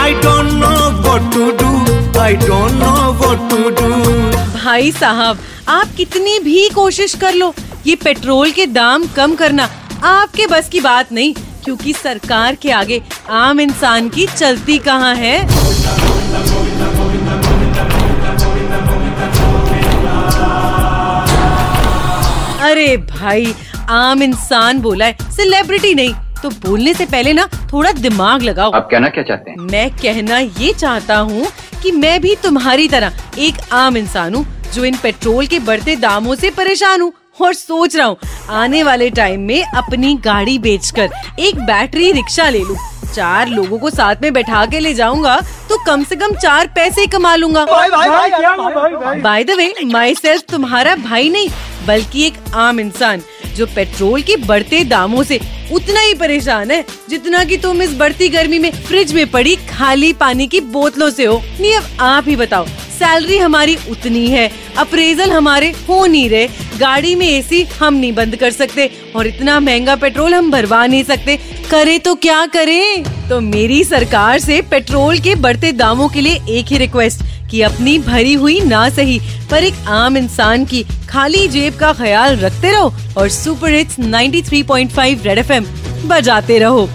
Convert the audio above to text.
I don't know what to do. I don't know what to do. भाई साहब, आप कितनी भी कोशिश कर लो, ये पेट्रोल के दाम कम करना आपके बस की बात नहीं, क्योंकि सरकार के आगे आम इंसान की चलती कहाँ है अरे भाई, आम इंसान बोला है सेलिब्रिटी नहीं तो बोलने से पहले ना थोड़ा दिमाग लगाओ। आप कहना क्या चाहते हैं? मैं कहना ये चाहता हूँ कि मैं भी तुम्हारी तरह एक आम इंसान हूँ जो इन पेट्रोल के बढ़ते दामों से परेशान हूँ और सोच रहा हूँ आने वाले टाइम में अपनी गाड़ी बेचकर एक बैटरी रिक्शा ले लूँ। चार लोगों को साथ में बैठा के ले जाऊँगा तो कम से कम चार पैसे कमा लूँगा। By the way my self तुम्हारा भाई नहीं बल्कि एक आम इंसान, जो पेट्रोल के बढ़ते दामों से उतना ही परेशान है, जितना कि तुम इस बढ़ती गर्मी में फ्रिज में पड़ी खाली पानी की बोतलों से हो। नहीं, अब आप ही बताओ, सैलरी हमारी उतनी है, अप्रेजल हमारे हो नहीं रहे, गाड़ी में एसी हम नहीं बंद कर सकते, और इतना महँगा पेट्रोल हम भरवा नहीं सकते। करे तो क्या करें? तो मेरी सरकार से पेट्रोल के बढ़ते दामों के लिए एक ही रिक्वेस्ट कि अपनी भरी हुई ना सही पर एक आम इंसान की खाली जेब का ख्याल रखते रहो और सुपर हिट्स 93.5 रेड एफएम बजाते रहो।